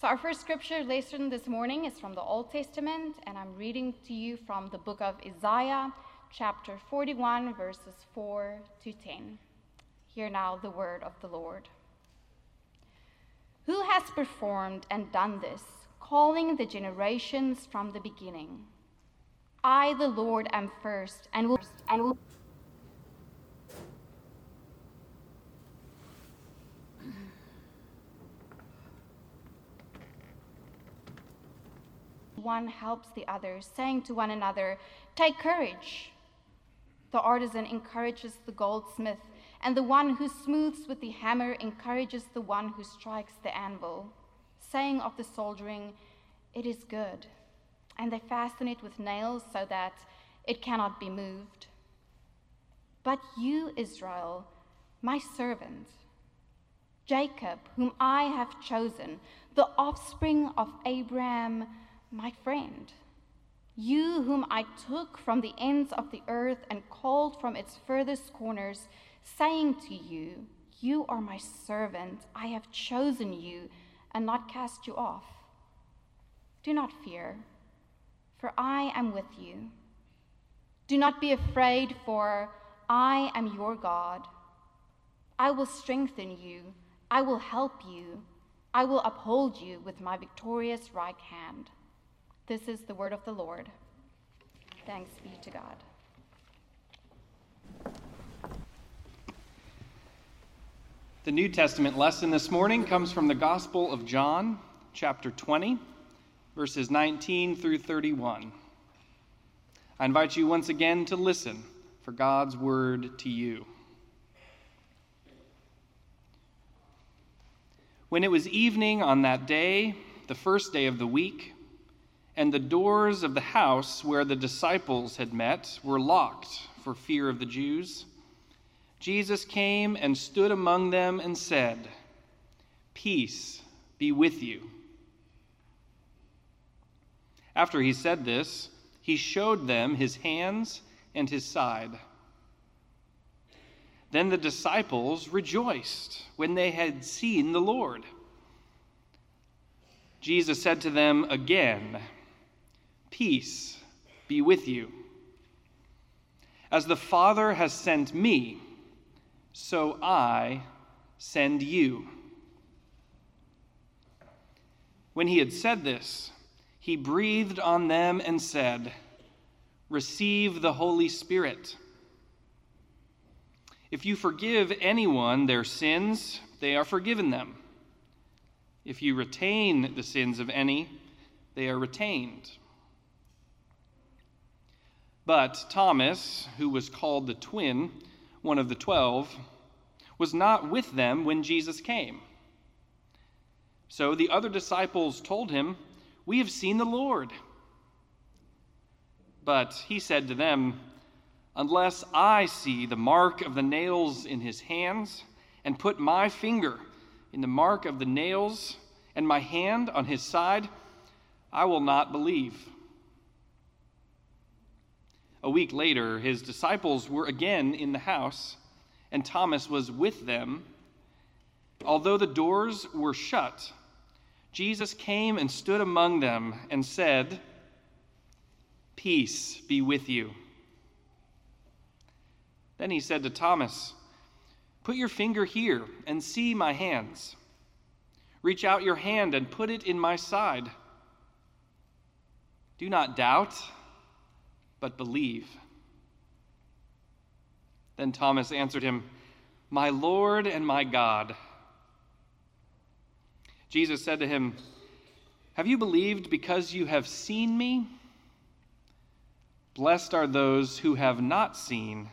So, our first scripture lesson this morning is from the Old Testament, and I'm reading to you from the book of Isaiah, chapter 41, verses 4 to 10. Hear now the word of the Lord. Who has performed and done this, calling the generations from the beginning? I, the Lord, am first and will. And will one helps the other, saying to one another, Take courage. The artisan encourages the goldsmith, and the one who smooths with the hammer encourages the one who strikes the anvil, saying of the soldering, It is good. And they fasten it with nails so that it cannot be moved. But you, Israel, my servant, Jacob, whom I have chosen, the offspring of Abraham, my friend, you whom I took from the ends of the earth and called from its furthest corners, saying to you, You are my servant, I have chosen you and not cast you off. Do not fear, for I am with you. Do not be afraid, for I am your God. I will strengthen you, I will help you, I will uphold you with my victorious right hand. This is the word of the Lord. Thanks be to God. The New Testament lesson this morning comes from the Gospel of John, chapter 20, verses 19 through 31. I invite you once again to listen for God's word to you. When it was evening on that day, the first day of the week, and the doors of the house where the disciples had met were locked for fear of the Jews. Jesus came and stood among them and said, Peace be with you. After he said this, he showed them his hands and his side. Then the disciples rejoiced when they had seen the Lord. Jesus said to them again, Peace be with you. As the Father has sent me, so I send you. When he had said this, he breathed on them and said, Receive the Holy Spirit. If you forgive anyone their sins, they are forgiven them. If you retain the sins of any, they are retained. But Thomas, who was called the twin, one of the twelve, was not with them when Jesus came. So the other disciples told him, We have seen the Lord. But he said to them, Unless I see the mark of the nails in his hands, and put my finger in the mark of the nails, and my hand on his side, I will not believe. A week later, his disciples were again in the house, and Thomas was with them. Although the doors were shut, Jesus came and stood among them and said, Peace be with you. Then he said to Thomas, Put your finger here and see my hands. Reach out your hand and put it in my side. Do not doubt but believe. Then Thomas answered him, My Lord and my God. Jesus said to him, Have you believed because you have seen me? Blessed are those who have not seen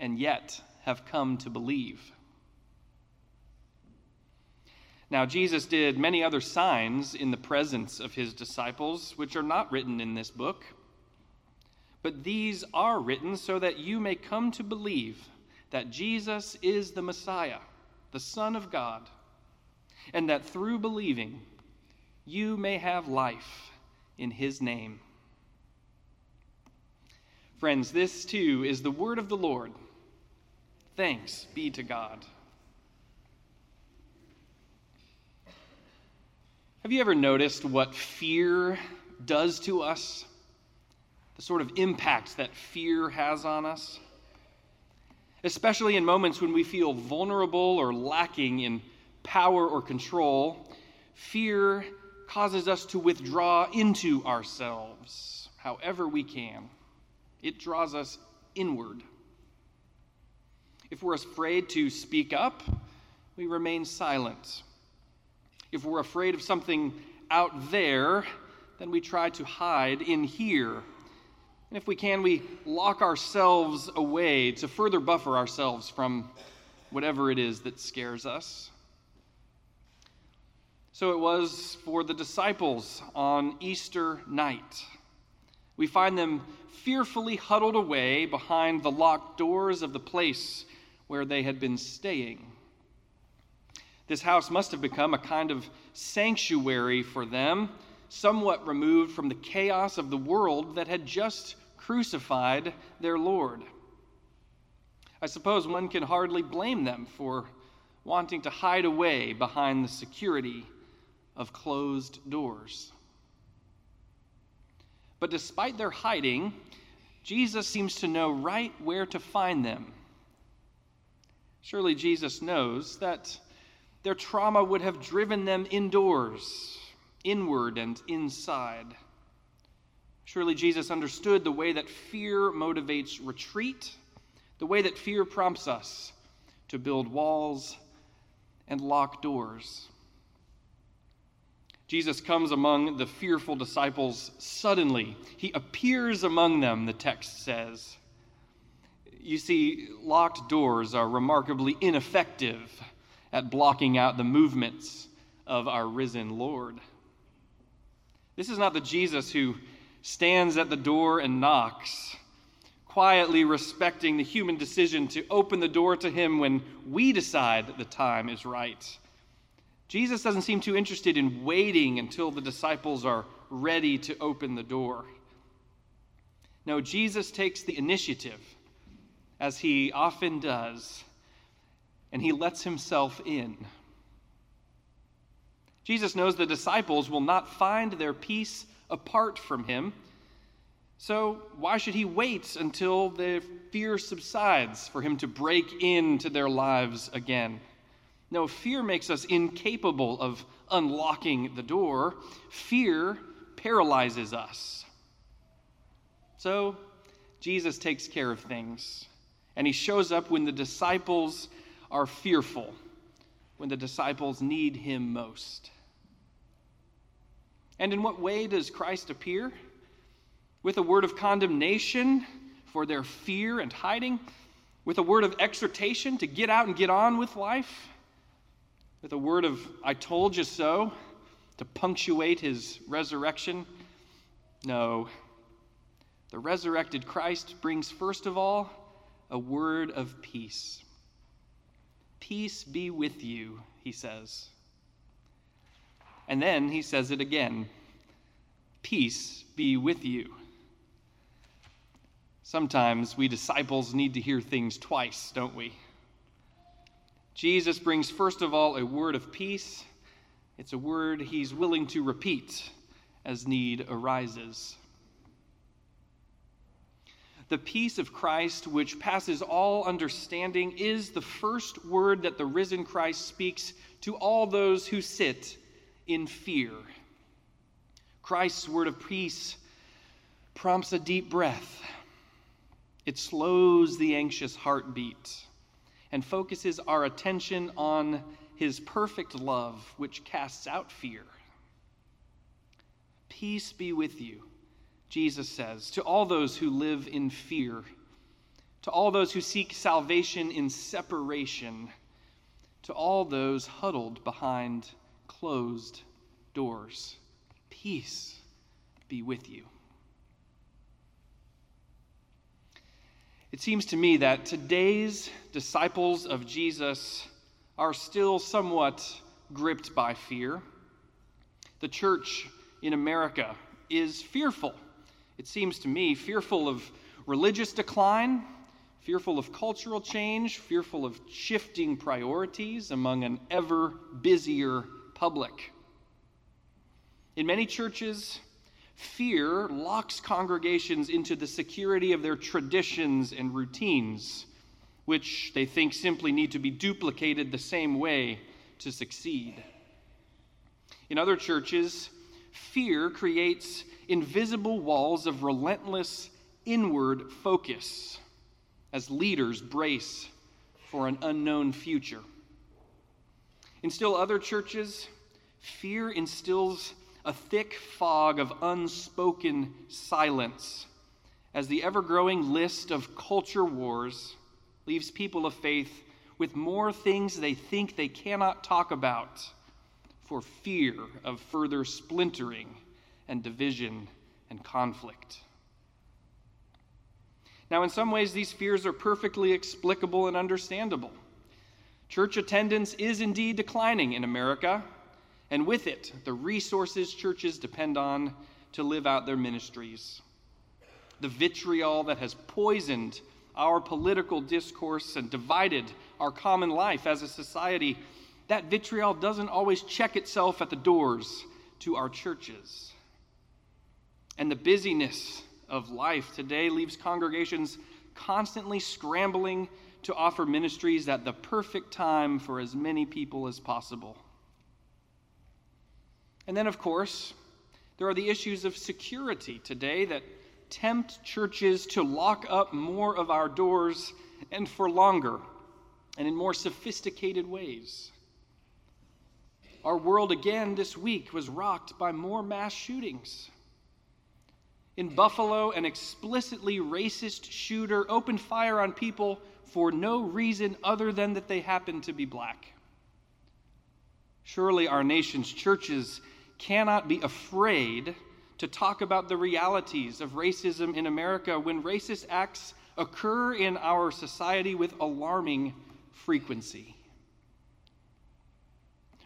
and yet have come to believe. Now, Jesus did many other signs in the presence of his disciples, which are not written in this book. But these are written so that you may come to believe that Jesus is the Messiah, the Son of God, and that through believing you may have life in his name. Friends, this too is the word of the Lord. Thanks be to God. Have you ever noticed what fear does to us? The sort of impact that fear has on us? Especially in moments when we feel vulnerable or lacking in power or control, fear causes us to withdraw into ourselves however we can. It draws us inward. If we're afraid to speak up, we remain silent. If we're afraid of something out there, then we try to hide in here. And if we can, we lock ourselves away to further buffer ourselves from whatever it is that scares us. So it was for the disciples on Easter night. We find them fearfully huddled away behind the locked doors of the place where they had been staying. This house must have become a kind of sanctuary for them, somewhat removed from the chaos of the world that had just crucified their Lord. I suppose one can hardly blame them for wanting to hide away behind the security of closed doors. But despite their hiding, Jesus seems to know right where to find them. Surely Jesus knows that their trauma would have driven them indoors, inward and inside. Surely Jesus understood the way that fear motivates retreat, the way that fear prompts us to build walls and lock doors. Jesus comes among the fearful disciples suddenly. He appears among them, the text says. You see, locked doors are remarkably ineffective at blocking out the movements of our risen Lord. This is not the Jesus who stands at the door and knocks, quietly respecting the human decision to open the door to him when we decide that the time is right. Jesus doesn't seem too interested in waiting until the disciples are ready to open the door. No, Jesus takes the initiative, as he often does, and he lets himself in. Jesus knows the disciples will not find their peace apart from him. So, why should he wait until the fear subsides for him to break into their lives again? No, fear makes us incapable of unlocking the door. Fear paralyzes us. So, Jesus takes care of things, and he shows up when the disciples are fearful when the disciples need him most. And in what way does Christ appear? With a word of condemnation for their fear and hiding? With a word of exhortation to get out and get on with life? With a word of, I told you so, to punctuate his resurrection? No. The resurrected Christ brings, first of all, a word of peace. Peace be with you, he says. And then he says it again Peace be with you. Sometimes we disciples need to hear things twice, don't we? Jesus brings, first of all, a word of peace. It's a word he's willing to repeat as need arises. The peace of Christ, which passes all understanding, is the first word that the risen Christ speaks to all those who sit in fear. Christ's word of peace prompts a deep breath. It slows the anxious heartbeat and focuses our attention on his perfect love, which casts out fear. Peace be with you. Jesus says, to all those who live in fear, to all those who seek salvation in separation, to all those huddled behind closed doors. Peace be with you. It seems to me that today's disciples of Jesus are still somewhat gripped by fear. The church in America is fearful it seems to me, fearful of religious decline, fearful of cultural change, fearful of shifting priorities among an ever busier public. In many churches, fear locks congregations into the security of their traditions and routines, which they think simply need to be duplicated the same way to succeed. In other churches, fear creates invisible walls of relentless inward focus as leaders brace for an unknown future. In still other churches, fear instills a thick fog of unspoken silence as the ever growing list of culture wars leaves people of faith with more things they think they cannot talk about for fear of further splintering and division and conflict. Now, in some ways, these fears are perfectly explicable and understandable. Church attendance is indeed declining in America, and with it, the resources churches depend on to live out their ministries. The vitriol that has poisoned our political discourse and divided our common life as a society, that vitriol doesn't always check itself at the doors to our churches. And the busyness of life today leaves congregations constantly scrambling to offer ministries at the perfect time for as many people as possible. And then, of course, there are the issues of security today that tempt churches to lock up more of our doors and for longer and in more sophisticated ways. Our world again this week was rocked by more mass shootings. In Buffalo, an explicitly racist shooter opened fire on people for no reason other than that they happen to be black. Surely our nation's churches cannot be afraid to talk about the realities of racism in America when racist acts occur in our society with alarming frequency.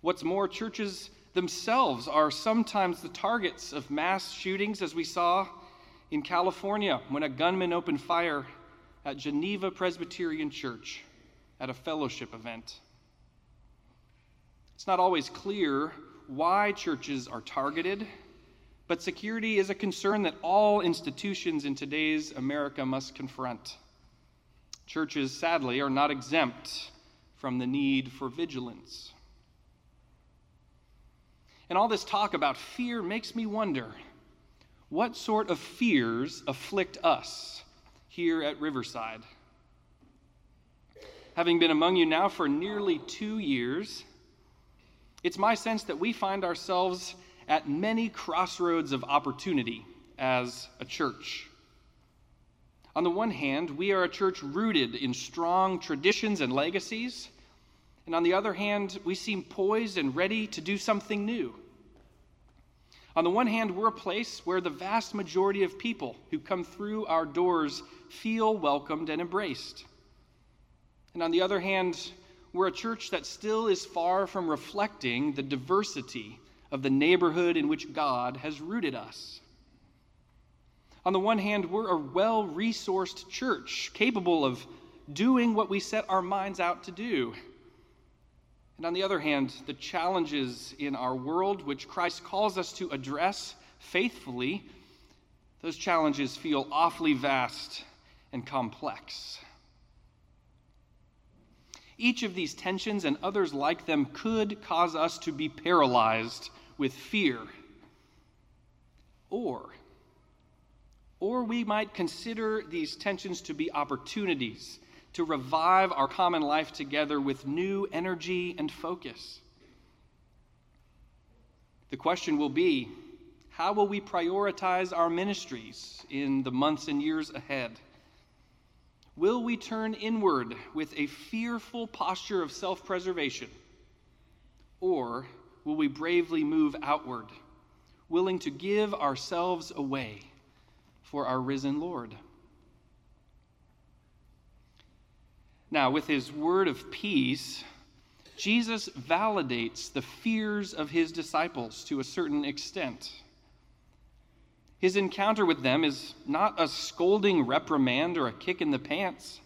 What's more, churches themselves are sometimes the targets of mass shootings, as we saw in California when a gunman opened fire at Geneva Presbyterian Church at a fellowship event. It's not always clear why churches are targeted, but security is a concern that all institutions in today's America must confront. Churches, sadly, are not exempt from the need for vigilance. And all this talk about fear makes me wonder what sort of fears afflict us here at Riverside? Having been among you now for nearly two years, it's my sense that we find ourselves at many crossroads of opportunity as a church. On the one hand, we are a church rooted in strong traditions and legacies. And on the other hand, we seem poised and ready to do something new. On the one hand, we're a place where the vast majority of people who come through our doors feel welcomed and embraced. And on the other hand, we're a church that still is far from reflecting the diversity of the neighborhood in which God has rooted us. On the one hand, we're a well resourced church capable of doing what we set our minds out to do and on the other hand, the challenges in our world, which Christ calls us to address faithfully, those challenges feel awfully vast and complex. Each of these tensions and others like them could cause us to be paralyzed with fear. Or, or we might consider these tensions to be opportunities to revive our common life together with new energy and focus. The question will be how will we prioritize our ministries in the months and years ahead? Will we turn inward with a fearful posture of self preservation? Or will we bravely move outward, willing to give ourselves away for our risen Lord? Now, with his word of peace, Jesus validates the fears of his disciples to a certain extent. His encounter with them is not a scolding reprimand or a kick in the pants.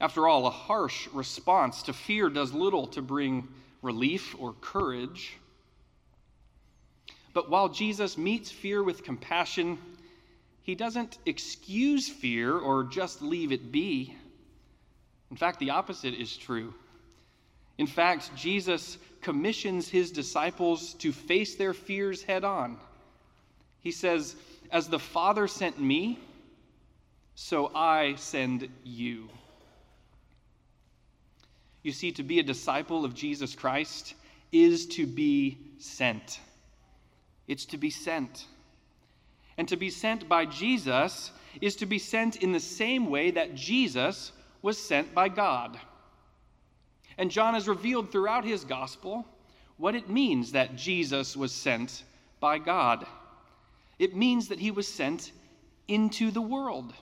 After all, a harsh response to fear does little to bring relief or courage. But while Jesus meets fear with compassion, he doesn't excuse fear or just leave it be. In fact, the opposite is true. In fact, Jesus commissions his disciples to face their fears head on. He says, As the Father sent me, so I send you. You see, to be a disciple of Jesus Christ is to be sent. It's to be sent. And to be sent by Jesus is to be sent in the same way that Jesus was sent by God. And John has revealed throughout his gospel what it means that Jesus was sent by God. It means that he was sent into the world.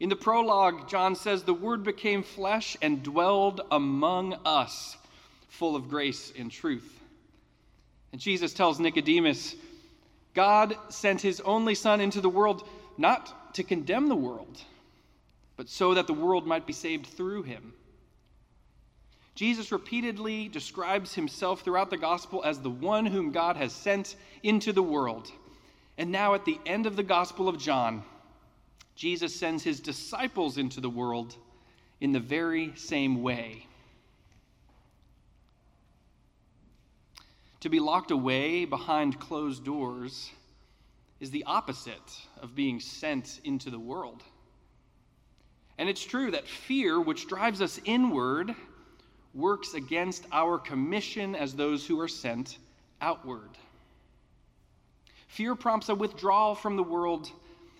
In the prologue, John says, The Word became flesh and dwelled among us, full of grace and truth. And Jesus tells Nicodemus, God sent his only Son into the world not to condemn the world, but so that the world might be saved through him. Jesus repeatedly describes himself throughout the gospel as the one whom God has sent into the world. And now, at the end of the Gospel of John, Jesus sends his disciples into the world in the very same way. To be locked away behind closed doors is the opposite of being sent into the world. And it's true that fear, which drives us inward, works against our commission as those who are sent outward. Fear prompts a withdrawal from the world,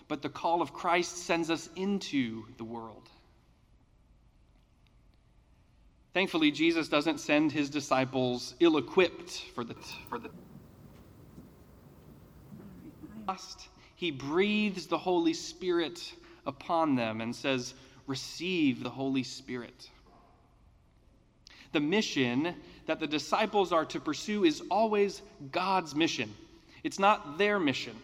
but the call of Christ sends us into the world. Thankfully, Jesus doesn't send his disciples ill equipped for the, for the he breathes the Holy Spirit upon them and says, Receive the Holy Spirit. The mission that the disciples are to pursue is always God's mission. It's not their mission.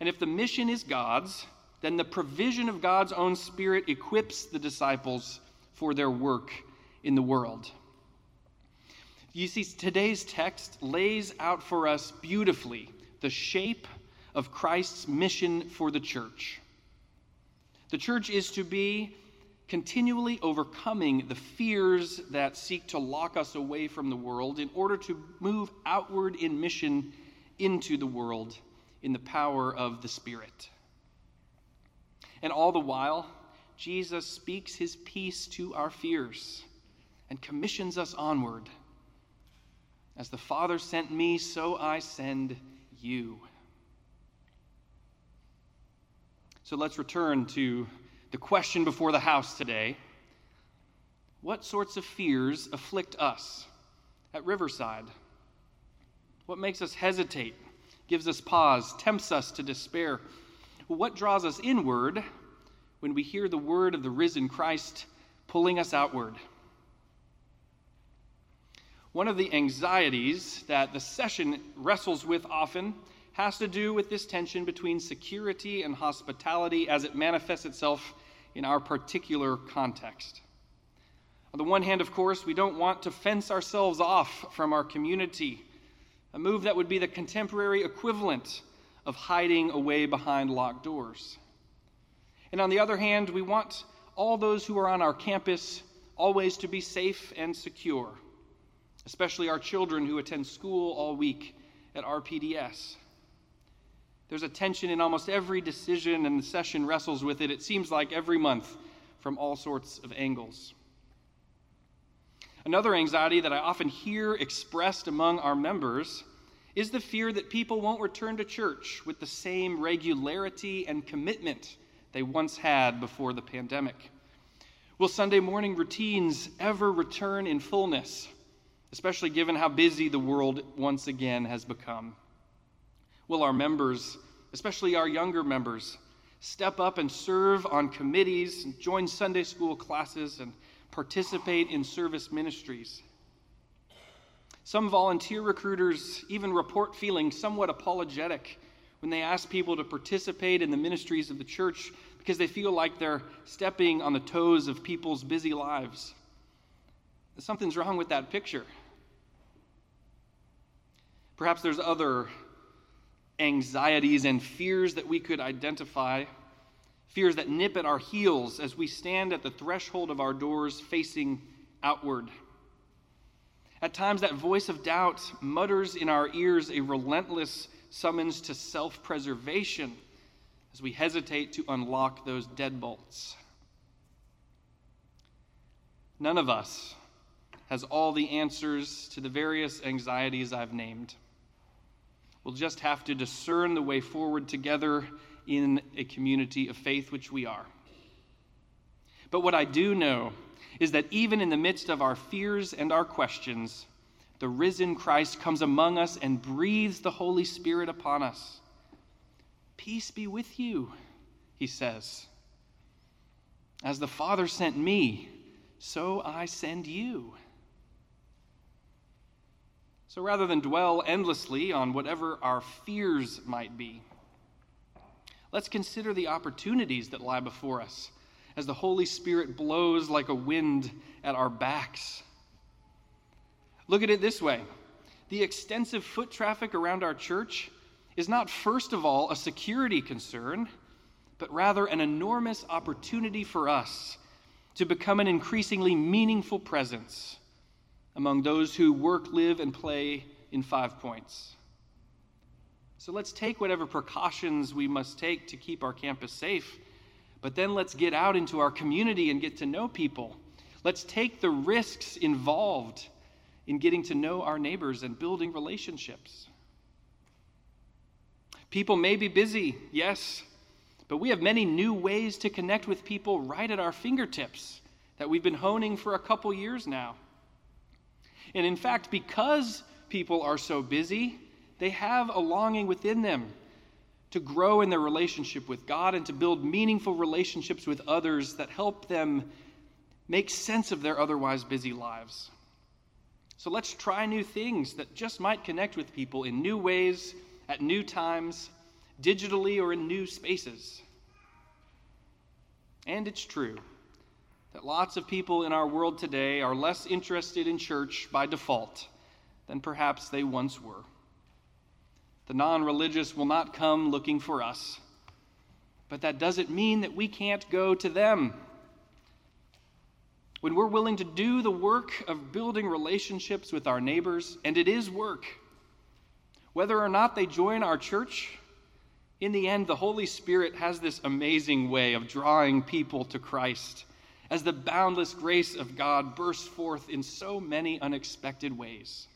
And if the mission is God's, then the provision of God's own Spirit equips the disciples for their work in the world. You see, today's text lays out for us beautifully the shape of Christ's mission for the church. The church is to be continually overcoming the fears that seek to lock us away from the world in order to move outward in mission into the world in the power of the Spirit. And all the while, Jesus speaks his peace to our fears and commissions us onward. As the Father sent me, so I send you. So let's return to the question before the house today. What sorts of fears afflict us at Riverside? What makes us hesitate, gives us pause, tempts us to despair? What draws us inward when we hear the word of the risen Christ pulling us outward? One of the anxieties that the session wrestles with often has to do with this tension between security and hospitality as it manifests itself in our particular context. On the one hand, of course, we don't want to fence ourselves off from our community a move that would be the contemporary equivalent of hiding away behind locked doors. And on the other hand, we want all those who are on our campus always to be safe and secure, especially our children who attend school all week at RPDS. There's a tension in almost every decision, and the session wrestles with it, it seems like every month, from all sorts of angles. Another anxiety that I often hear expressed among our members is the fear that people won't return to church with the same regularity and commitment they once had before the pandemic. Will Sunday morning routines ever return in fullness, especially given how busy the world once again has become? Will our members, especially our younger members, step up and serve on committees, join Sunday school classes, and participate in service ministries. Some volunteer recruiters even report feeling somewhat apologetic when they ask people to participate in the ministries of the church because they feel like they're stepping on the toes of people's busy lives. Something's wrong with that picture. Perhaps there's other anxieties and fears that we could identify, fears that nip at our heels as we stand at the threshold of our doors facing outward. At times, that voice of doubt mutters in our ears a relentless summons to self preservation as we hesitate to unlock those deadbolts. None of us has all the answers to the various anxieties I've named. We'll just have to discern the way forward together in a community of faith, which we are. But what I do know is that even in the midst of our fears and our questions, the risen Christ comes among us and breathes the Holy Spirit upon us. Peace be with you, he says. As the Father sent me, so I send you. So rather than dwell endlessly on whatever our fears might be, let's consider the opportunities that lie before us as the Holy Spirit blows like a wind at our backs. Look at it this way the extensive foot traffic around our church is not, first of all, a security concern, but rather an enormous opportunity for us to become an increasingly meaningful presence among those who work, live, and play in Five Points. So let's take whatever precautions we must take to keep our campus safe, but then let's get out into our community and get to know people. Let's take the risks involved in getting to know our neighbors and building relationships. People may be busy, yes, but we have many new ways to connect with people right at our fingertips that we've been honing for a couple years now. And in fact, because people are so busy, they have a longing within them to grow in their relationship with God and to build meaningful relationships with others that help them make sense of their otherwise busy lives. So let's try new things that just might connect with people in new ways, at new times, digitally or in new spaces. And it's true that lots of people in our world today are less interested in church by default than perhaps they once were. The non religious will not come looking for us, but that doesn't mean that we can't go to them. When we're willing to do the work of building relationships with our neighbors, and it is work, whether or not they join our church, in the end, the Holy Spirit has this amazing way of drawing people to Christ as the boundless grace of God bursts forth in so many unexpected ways.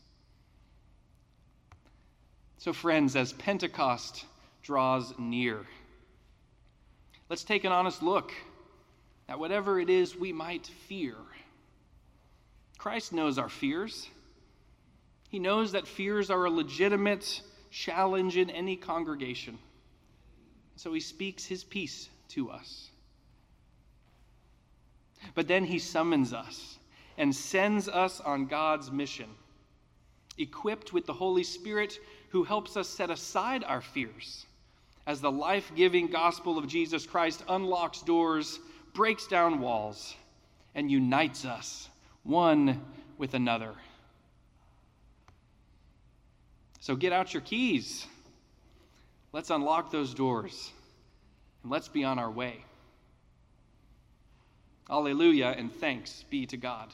So, friends, as Pentecost draws near, let's take an honest look at whatever it is we might fear. Christ knows our fears. He knows that fears are a legitimate challenge in any congregation. So he speaks his peace to us. But then he summons us and sends us on God's mission, equipped with the Holy Spirit who helps us set aside our fears as the life giving gospel of Jesus Christ unlocks doors, breaks down walls, and unites us one with another. So get out your keys. Let's unlock those doors and let's be on our way. Alleluia, and thanks be to God.